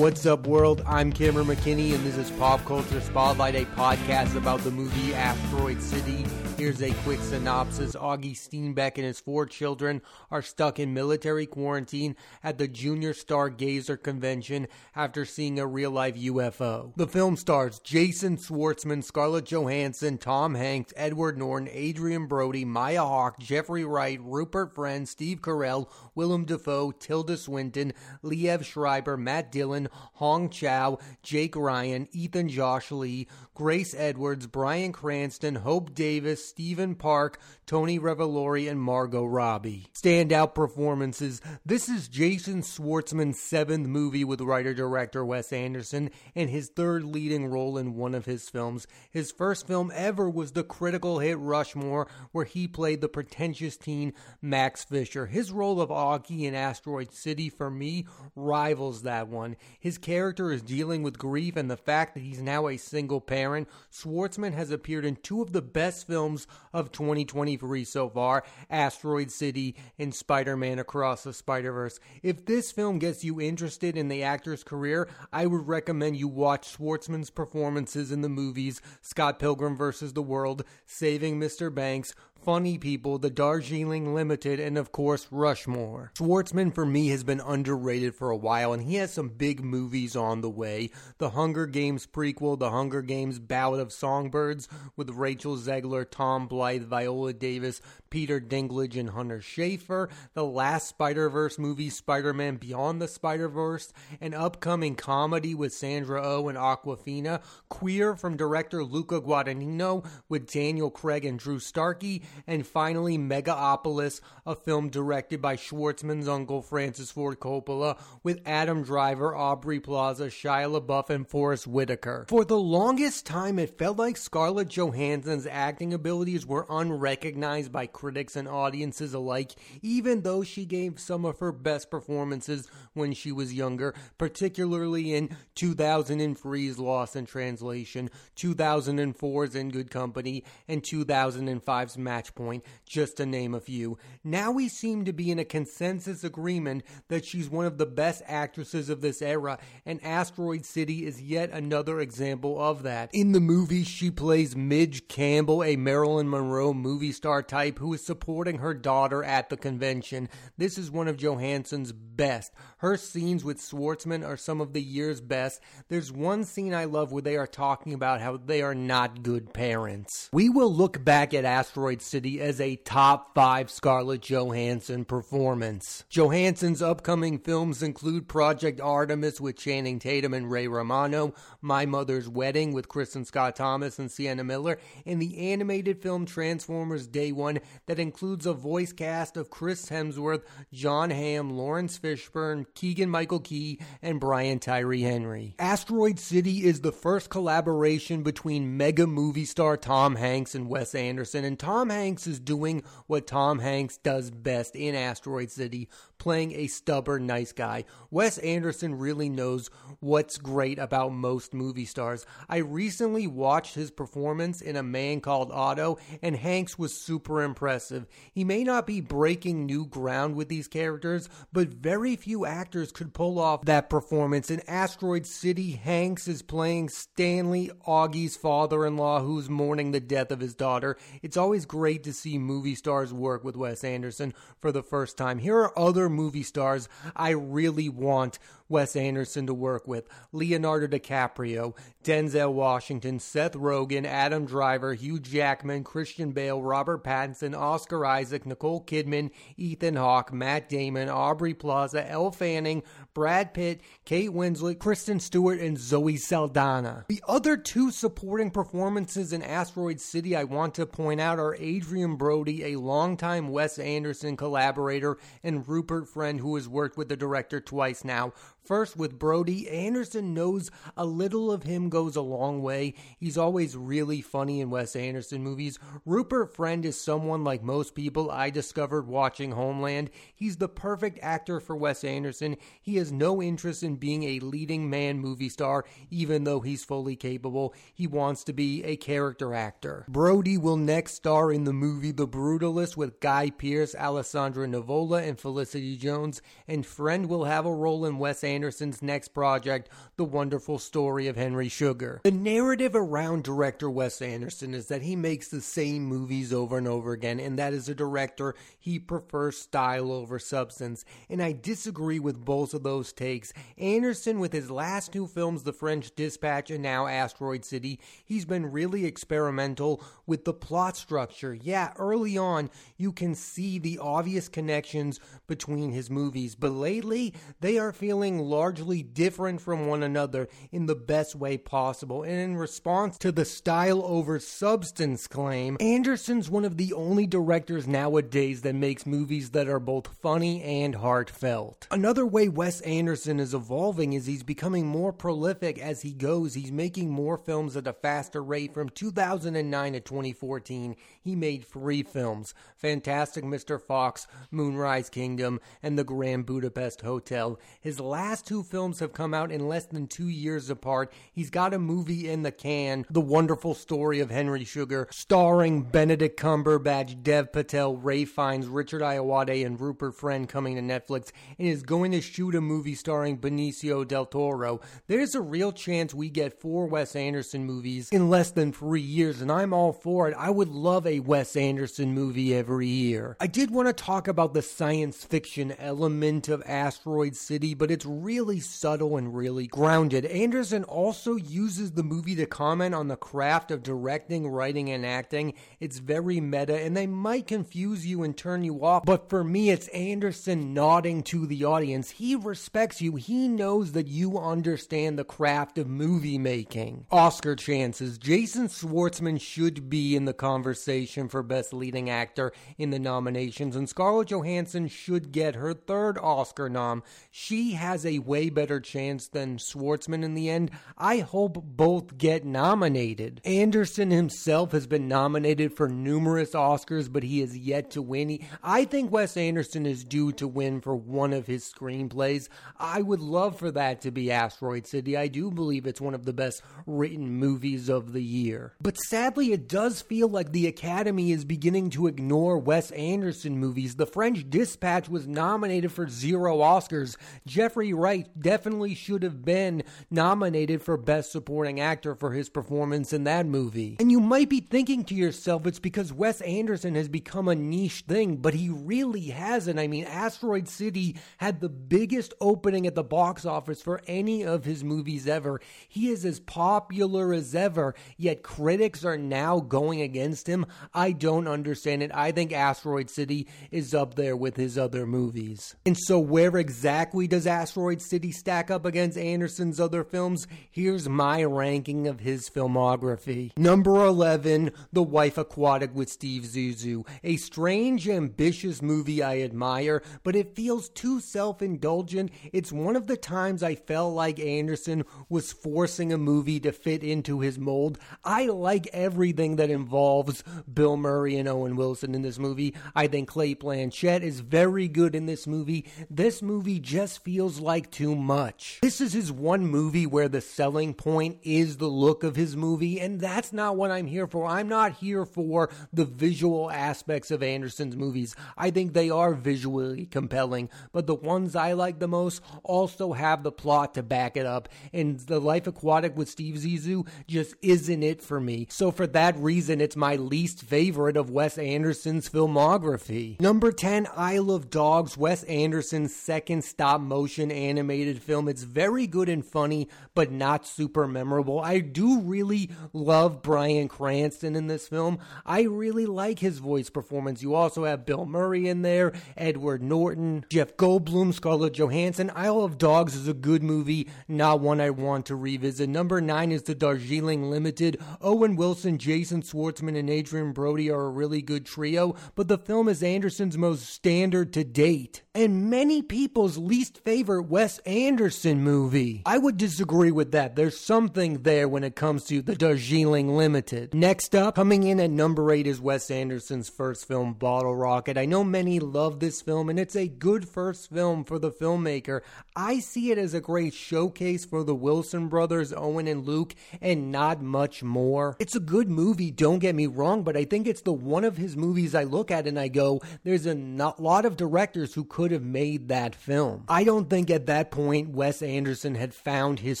What's up, world? I'm Cameron McKinney, and this is Pop Culture Spotlight, a podcast about the movie Asteroid City. Here's a quick synopsis. Augie Steenbeck and his four children are stuck in military quarantine at the Junior Stargazer Convention after seeing a real life UFO. The film stars Jason Schwartzman, Scarlett Johansson, Tom Hanks, Edward Norton, Adrien Brody, Maya Hawke, Jeffrey Wright, Rupert Friend, Steve Carell, Willem Dafoe, Tilda Swinton, Liev Schreiber, Matt Dillon, Hong Chau, Jake Ryan, Ethan Josh Lee, Grace Edwards, Bryan Cranston, Hope Davis, Stephen Park, Tony Revolori, and Margot Robbie. Standout performances. This is Jason Schwartzman's seventh movie with writer-director Wes Anderson and his third leading role in one of his films. His first film ever was the critical hit Rushmore, where he played the pretentious teen Max Fisher. His role of Augie in Asteroid City, for me, rivals that one. His character is dealing with grief and the fact that he's now a single parent. Schwartzman has appeared in two of the best films of 2023 so far Asteroid City and Spider Man Across the Spider Verse. If this film gets you interested in the actor's career, I would recommend you watch Schwartzman's performances in the movies Scott Pilgrim vs. the World, Saving Mr. Banks, Funny People, The Darjeeling Limited, and of course Rushmore. Schwartzman for me has been underrated for a while and he has some big movies on the way. The Hunger Games prequel, The Hunger Games Ballad of Songbirds with Rachel Zegler, Tom Blyth, Viola Davis, Peter Dinklage, and Hunter Schafer. The last Spider-Verse movie, Spider-Man Beyond the Spider-Verse, an upcoming comedy with Sandra Oh and Awkwafina. Queer from director Luca Guadagnino with Daniel Craig and Drew Starkey, and finally Megapolis, a film directed by Schwartzman's uncle Francis Ford Coppola with Adam Driver, Aubrey Plaza, Shia LaBeouf, and Forest Whitaker. For the longest time, it felt like Scarlett Johansson's acting abilities were unrecognized by critics and audiences alike, even though she gave some of her best performances when she was younger, particularly in 2003's Lost in Translation, 2004's In Good Company, and 2005's Match Point, just to name a few. Now we seem to be in a consensus agreement that she's one of the best actresses of this era, and Asteroid City is yet another example of that. In the movie, she plays Midge Campbell, a Marilyn Monroe movie star type who is supporting her daughter at the convention. This is one of Johansson's best. Her scenes with Schwartzman are some of the year's best. There's one scene I love where they are talking about how they are not good parents. We will look back at Asteroid City as a top five Scarlett Johansson performance. Johansson's upcoming films include Project Artemis with Channing Tatum and Ray Romano, My Mother's Wedding with Kristin Scott Thomas and Sienna Miller, and the animated film Transformers Day One that includes a voice cast of Chris Hemsworth, Jon Hamm, Laurence Fishburne, Keegan Michael Key, and Brian Tyree Henry. Asteroid City is the first collaboration between mega movie star Tom Hanks and Wes Anderson, and Tom Hanks is doing what Tom Hanks does best in Asteroid City, playing a stubborn nice guy. Wes Anderson really knows what's great about most movie stars. I recently watched his performance in A Man Called Otto, and Hanks was super impressive. He may not be breaking new ground with these characters, but very few actors could pull off that performance. In Asteroid City, Hanks is playing Stanley Augie's father in law who's mourning the death of his daughter. It's always great to see movie stars work with Wes Anderson for the first time. Here are other movie stars I really want Wes Anderson to work with Leonardo DiCaprio, Denzel Washington, Seth Rogen, Adam Driver, Hugh Jackman, Christian Bale, Robert Pattinson, Oscar Isaac, Nicole Kidman, Ethan Hawke, Matt Damon, Aubrey Plaza, Elle Fanning, Brad Pitt, Kate Winslet, Kristen Stewart, and Zoe Saldana. The other two supporting performances in Asteroid City I want to point out are Adrien Brody, a longtime Wes Anderson collaborator, and Rupert Friend, who has worked with the director twice now. First, with Brody, Anderson knows a little of him goes a long way. He's always really funny in Wes Anderson movies. Rupert Friend is someone like most people I discovered watching Homeland. He's the perfect actor for Wes Anderson. He has no interest in being a leading man movie star, even though he's fully capable. He wants to be a character actor. Brody will next star in the movie The Brutalist with Guy Pearce, Alessandro Nivola, and Felicity Jones, and Friend will have a role in Wes Anderson's next project, The Wonderful Story of Henry Sugar. The narrative around director Wes Anderson is that he makes the same movies over and over again, and that as a director, he prefers style over substance. And I disagree with both of those takes. Anderson, with his last two films, The French Dispatch and now Asteroid City, he's been really experimental with the plot structure. Yeah, early on, you can see the obvious connections between his movies, but lately, they are feeling largely different from one another in the best way possible. And in response to the style over substance claim, Anderson's one of the only directors nowadays that makes movies that are both funny and heartfelt. Another way Wes Anderson is evolving is he's becoming more prolific as he goes. He's making more films at a faster rate. From 2009 to 2014, he made three films Fantastic Mr. Fox, Moonrise Kingdom, and The Grand Budapest Hotel. His last two films have come out in less than two years apart. He's got a movie in the can, The Wonderful Story of Henry Sugar, starring Benedict Cumberbatch, Dev Patel, Ralph Fiennes, Richard Ayoade, and Rupert Friend coming to Netflix, and is going to shoot a movie starring Benicio del Toro. There's a real chance we get four Wes Anderson movies in less than three years, and I'm all for it. I would love a Wes Anderson movie every year. I did want to talk about the science fiction element of Asteroid City, but it's really subtle and really grounded. Anderson also uses the movie to comment on the craft of directing, writing, and acting. It's very meta, and they might confuse you and turn you off, but for me, it's Anderson nodding to the audience. He respects you, he knows that you understand the craft of movie making. Oscar chances Jason Schwartzman should be in the conversation for Best Leading Actor in the nominations, and Scarlett Johansson should get her third Oscar nom. She has a way better chance than Schwartzman in the end. I hope both get nominated. Anderson himself has been nominated for numerous Oscars, but he has yet to win. He, I think Wes Anderson is due to win for one of his screenplays. I would love for that to be Asteroid City. I do believe it's one of the best written movies of the year. But sadly, it does feel like the Academy is beginning to ignore Wes Anderson movies. The French Dispatch was nominated for zero Oscars. Jeffrey Wright definitely should have been nominated for Best Supporting Actor for his performance in that movie. And you might be thinking to yourself, it's because Wes Anderson has become a niche thing, but he really hasn't. I mean, Asteroid City had the biggest opening at the box office for any of his movies ever. He is as popular as ever, yet critics are now going against him. I don't understand it. I think Asteroid City is up there with his other movies. And so, where exactly does Asteroid City stack up against Anderson's other films? Here's my ranking of his filmography. Number 11, The Life Aquatic with Steve Zissou. A strange, ambitious movie I admire, but it feels too self indulgent. It's one of the times I felt like Anderson was forcing a movie to fit into his mold. I like everything that involves Bill Murray and Owen Wilson in this movie. I think Cate Blanchett is very good in this movie. This movie just feels like too much. This is his one movie where the selling point is the look of his movie, and that's not what I'm here for. I'm not here for the visual aspects of Anderson's movies. I think they are visually compelling, but the ones I like the most also have the plot to back it up, and The Life Aquatic with Steve Zissou just isn't it for me. So for that reason, it's my least favorite of Wes Anderson's filmography. Number 10, Isle of Dogs, Wes Anderson's second stop motion animated film. It's very good and funny, but not super memorable. I do really love Bryan Cranston in this film. I really like his voice performance. You also have Bill Murray in there, Edward Norton, Jeff Goldblum, Scarlett Johansson. Isle of Dogs is a good movie, not one I want to revisit. Number 9 is The Darjeeling Limited. Owen Wilson, Jason Schwartzman, and Adrien Brody are a really good trio, but the film is Anderson's most standard to date. And many people's least favorite Wes Anderson movie. I would disagree with that. There's something there when it comes to The Darjeeling Limited. Next up, coming in at number 8 is Wes Anderson's first film, Bottle Rocket. I know many love this film, and it's a good first film for the filmmaker. I see it as a great showcase for the Wilson brothers, Owen and Luke, and not much more. It's a good movie, don't get me wrong, but I think it's the one of his movies I look at and I go, there's a lot of directors who could have made that film. I don't think at at that point Wes Anderson had found his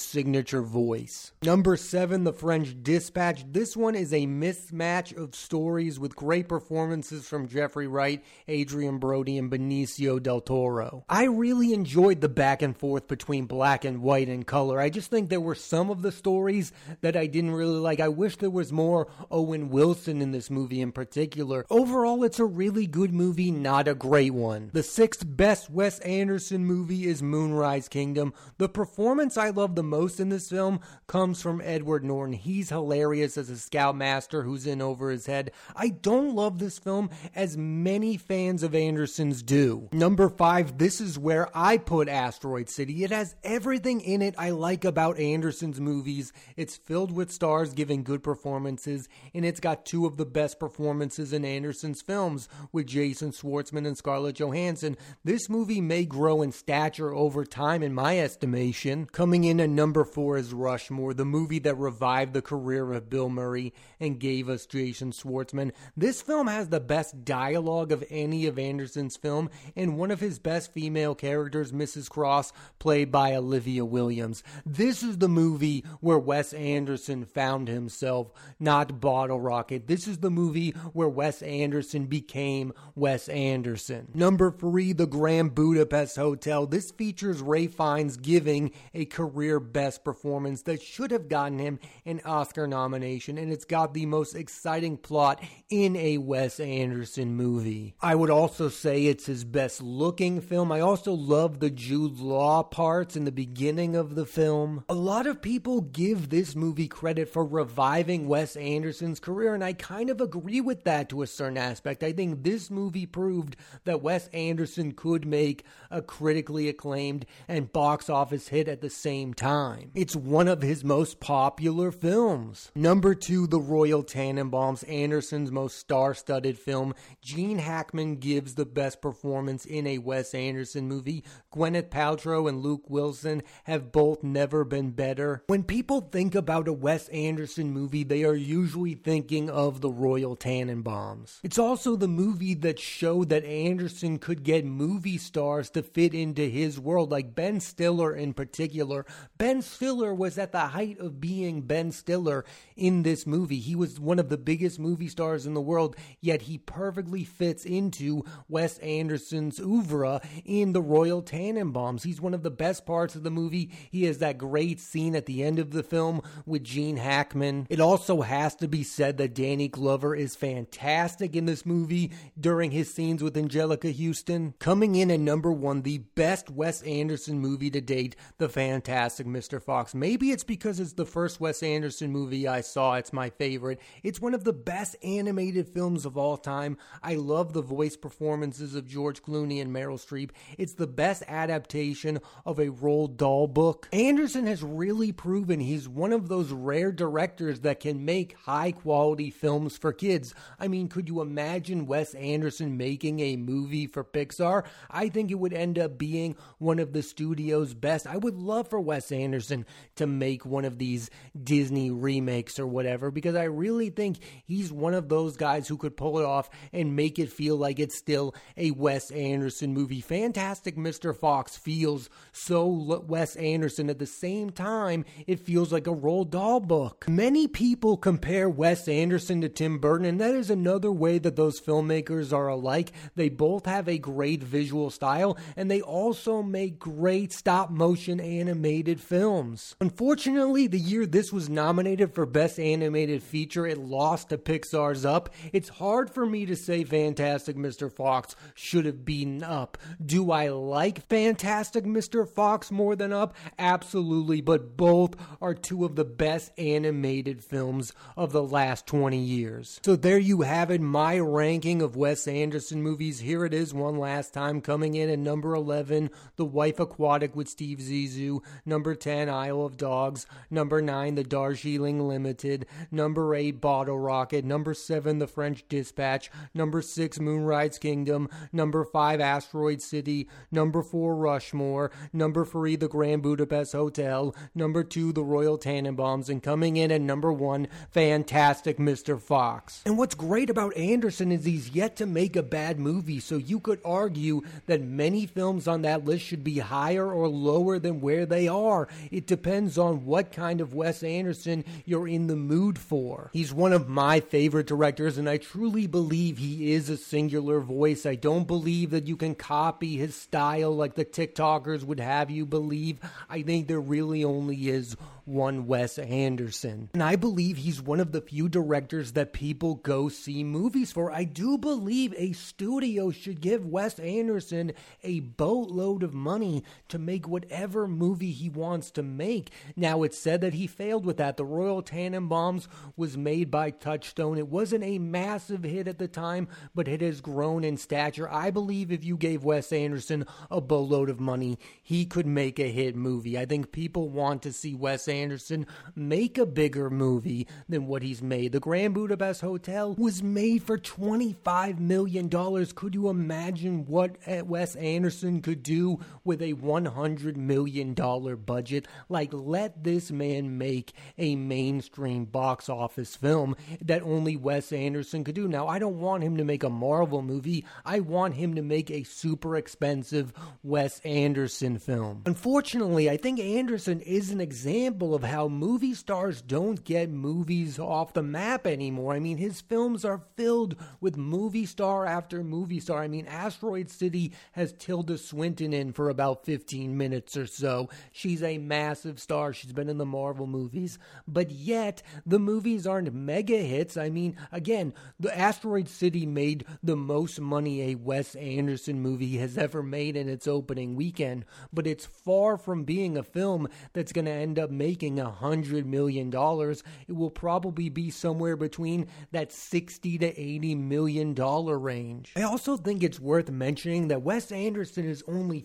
signature voice. Number seven, The French Dispatch. This one is a mismatch of stories with great performances from Jeffrey Wright, Adrien Brody, and Benicio del Toro. I really enjoyed the back and forth between black and white and color. I just think there were some of the stories that I didn't really like. I wish there was more Owen Wilson in this movie in particular. Overall, it's a really good movie, not a great one. The sixth best Wes Anderson movie is Moonrise Kingdom. The performance I love the most in this film comes from Edward Norton. He's hilarious as a scoutmaster who's in over his head. I don't love this film as many fans of Anderson's do. Number five, this is where I put Asteroid City. It has everything in it I like about Anderson's movies. It's filled with stars giving good performances, and it's got two of the best performances in Anderson's films with Jason Schwartzman and Scarlett Johansson. This movie may grow in stature over time, in my estimation. Coming in at number four is Rushmore, the movie that revived the career of Bill Murray and gave us Jason Schwartzman. This film has the best dialogue of any of Anderson's film, and one of his best female characters, Mrs. Cross, played by Olivia Williams. This is the movie where Wes Anderson found himself, not Bottle Rocket. This is the movie where Wes Anderson became Wes Anderson. Number three, The Grand Budapest Hotel. This features Ralph Fiennes giving a career best performance that should have gotten him an Oscar nomination, and it's got the most exciting plot in a Wes Anderson movie. I would also say it's his best looking film. I also love the Jude Law parts in the beginning of the film. A lot of people give this movie credit for reviving Wes Anderson's career, and I kind of agree with that to a certain aspect. I think this movie proved that Wes Anderson could make a critically acclaimed and box office hit at the same time. It's one of his most popular films. Number two, The Royal Tenenbaums, Anderson's most star studded film. Gene Hackman gives the best performance in a Wes Anderson movie. Gwyneth Paltrow and Luke Wilson have both never been better. When people think about a Wes Anderson movie, they are usually thinking of The Royal Tenenbaums. It's also the movie that showed that Anderson could get movie stars to fit into his world, like Ben Stiller in particular. Ben Stiller was at the height of being Ben Stiller in this movie. He was one of the biggest movie stars in the world, yet he perfectly fits into Wes Anderson's oeuvre in The Royal Tenenbaums. He's one of the best parts of the movie. He has that great scene at the end of the film with Gene Hackman. It also has to be said that Danny Glover is fantastic in this movie during his scenes with Anjelica Huston. Coming in at number one, the best Wes Anderson movie to date, The Fantastic Mr. Fox. Maybe it's because it's the first Wes Anderson movie I saw. It's my favorite. It's one of the best animated films of all time. I love the voice performances of George Clooney and Meryl Streep. It's the best adaptation of a Roald Dahl book. Anderson has really proven he's one of those rare directors that can make high quality films for kids. I mean, could you imagine Wes Anderson making a movie for Pixar? I think it would end up being one of the studio's best. I would love for Wes Anderson to make one of these Disney remakes or whatever because I really think he's one of those guys who could pull it off and make it feel like it's still a Wes Anderson movie. Fantastic Mr. Fox feels so Wes Anderson at the same time it feels like a Roald Dahl book. Many people compare Wes Anderson to Tim Burton and that is another way that those filmmakers are alike. They both have a great visual style and they also make great stop motion animated films. Unfortunately, the year this was nominated for Best Animated Feature, it lost to Pixar's Up. It's hard for me to say Fantastic Mr. Fox should have beaten Up. Do I like Fantastic Mr. Fox more than Up? Absolutely, but both are two of the best animated films of the last 20 years. So there you have it, my ranking of Wes Anderson movies. Here it is one last time, coming in at number 11, The Life Aquatic with Steve Zissou. Number 10, Isle of Dogs. Number 9, The Darjeeling Limited. Number 8, Bottle Rocket. Number 7, The French Dispatch. Number 6, Moonrise Kingdom. Number 5, Asteroid City. Number 4, Rushmore. Number 3, The Grand Budapest Hotel. Number 2, The Royal Tenenbaums. And coming in at number 1, Fantastic Mr. Fox. And what's great about Anderson is he's yet to make a bad movie, so you could argue that many films on that list should be be higher or lower than where they are. It depends on what kind of Wes Anderson you're in the mood for. He's one of my favorite directors, and I truly believe he is a singular voice. I don't believe that you can copy his style like the TikTokers would have you believe. I think there really only is one Wes Anderson. And I believe he's one of the few directors that people go see movies for. I do believe a studio should give Wes Anderson a boatload of money to make whatever movie he wants to make. Now, it's said that he failed with that. The Royal Tenenbaums was made by Touchstone. It wasn't a massive hit at the time, but it has grown in stature. I believe if you gave Wes Anderson a boatload of money, he could make a hit movie. I think people want to see Wes Anderson make a bigger movie than what he's made. The Grand Budapest Hotel was made for $25 million. Could you imagine what uh, Wes Anderson could do with a $100 million budget? Like, let this man make a mainstream box office film that only Wes Anderson could do. Now, I don't want him to make a Marvel movie. I want him to make a super expensive Wes Anderson film. Unfortunately, I think Anderson is an example of how movie stars don't get movies off the map anymore. I mean, his films are filled with movie star after movie star. I mean, Asteroid City has Tilda Swinton in for about 15 minutes or so. She's a massive star. She's been in the Marvel movies, but yet the movies aren't mega hits. I mean, again, the Asteroid City made the most money a Wes Anderson movie has ever made in its opening weekend, but it's far from being a film that's going to end up making a hundred million dollars, it will probably be somewhere between that 60 to 80 million dollar range. I also think it's worth mentioning that Wes Anderson is only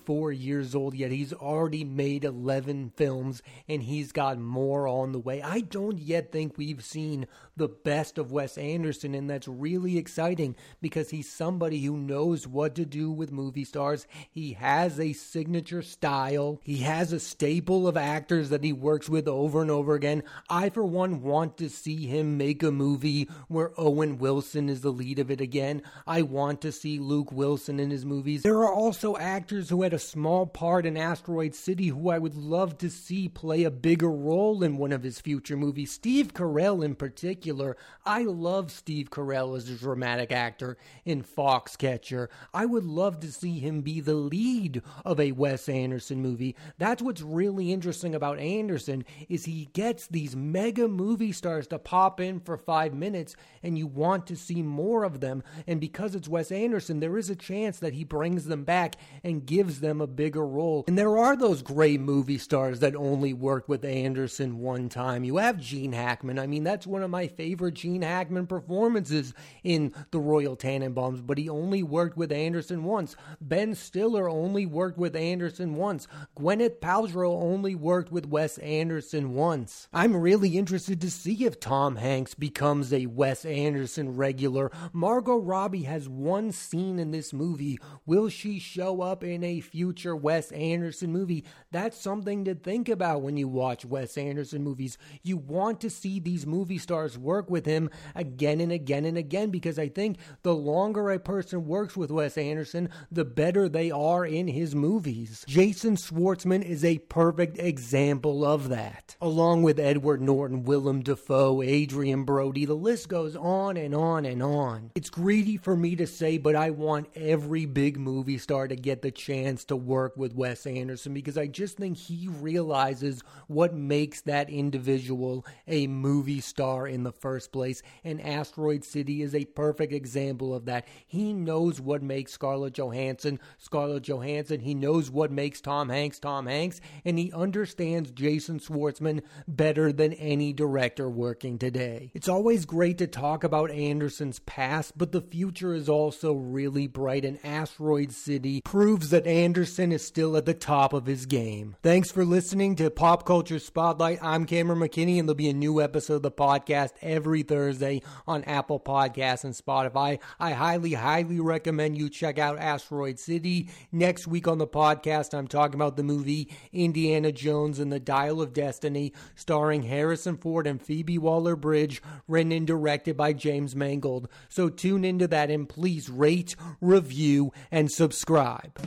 54 years old, yet he's already made 11 films and he's got more on the way. I don't yet think we've seen the best of Wes Anderson, and that's really exciting because he's somebody who knows what to do with movie stars. He has a signature style, he has a staple of actors that he works with over and over again. I, for one, want to see him make a movie where Owen Wilson is the lead of it again. I want to see Luke Wilson in his movies. There are also actors who had a small part in Asteroid City who I would love to see play a bigger role in one of his future movies. Steve Carell, in particular. I love Steve Carell as a dramatic actor in Foxcatcher. I would love to see him be the lead of a Wes Anderson movie. That's what's really interesting about Anderson is he gets these mega movie stars to pop in for five minutes and you want to see more of them. And because it's Wes Anderson, there is a chance that he brings them back and gives them a bigger role. And there are those great movie stars that only worked with Anderson one time. You have Gene Hackman. I mean, that's one of my favorite Gene Hackman performances in The Royal Tenenbaums, but he only worked with Anderson once. Ben Stiller only worked with Anderson once. Gwyneth Paltrow only worked with Wes Anderson once. I'm really interested to see if Tom Hanks becomes a Wes Anderson regular. Margot Robbie has one scene in this movie. Will she show up in a future Wes Anderson movie? That's something to think about when you watch Wes Anderson movies. You want to see these movie stars work with him again and again and again because I think the longer a person works with Wes Anderson, the better they are in his movies. Jason Schwartzman is a perfect example of that. Along with Edward Norton, Willem Dafoe, Adrien Brody, the list goes on and on and on. It's greedy for me to say, but I want every big movie star to get the chance to work with Wes Anderson because I just think he realizes what makes that individual a movie star in the first place. And Asteroid City is a perfect example of that. He knows what makes Scarlett Johansson Scarlett Johansson. He knows what makes Tom Hanks Tom Hanks. And he understands Jason Schwartzman better than any director working today. It's always great to talk about Anderson's past, but the future is also really bright, and Asteroid City proves that Anderson is still at the top of his game. Thanks for listening to Pop Culture Spotlight. I'm Cameron McKinney, and there'll be a new episode of the podcast every Thursday on Apple Podcasts and Spotify. I highly, highly recommend you check out Asteroid City. Next week on the podcast, I'm talking about the movie Indiana Jones and the Dial of Destiny, starring Harrison Ford and Phoebe Waller Bridge, written and directed by James Mangold. So tune into that and please rate, review, and subscribe.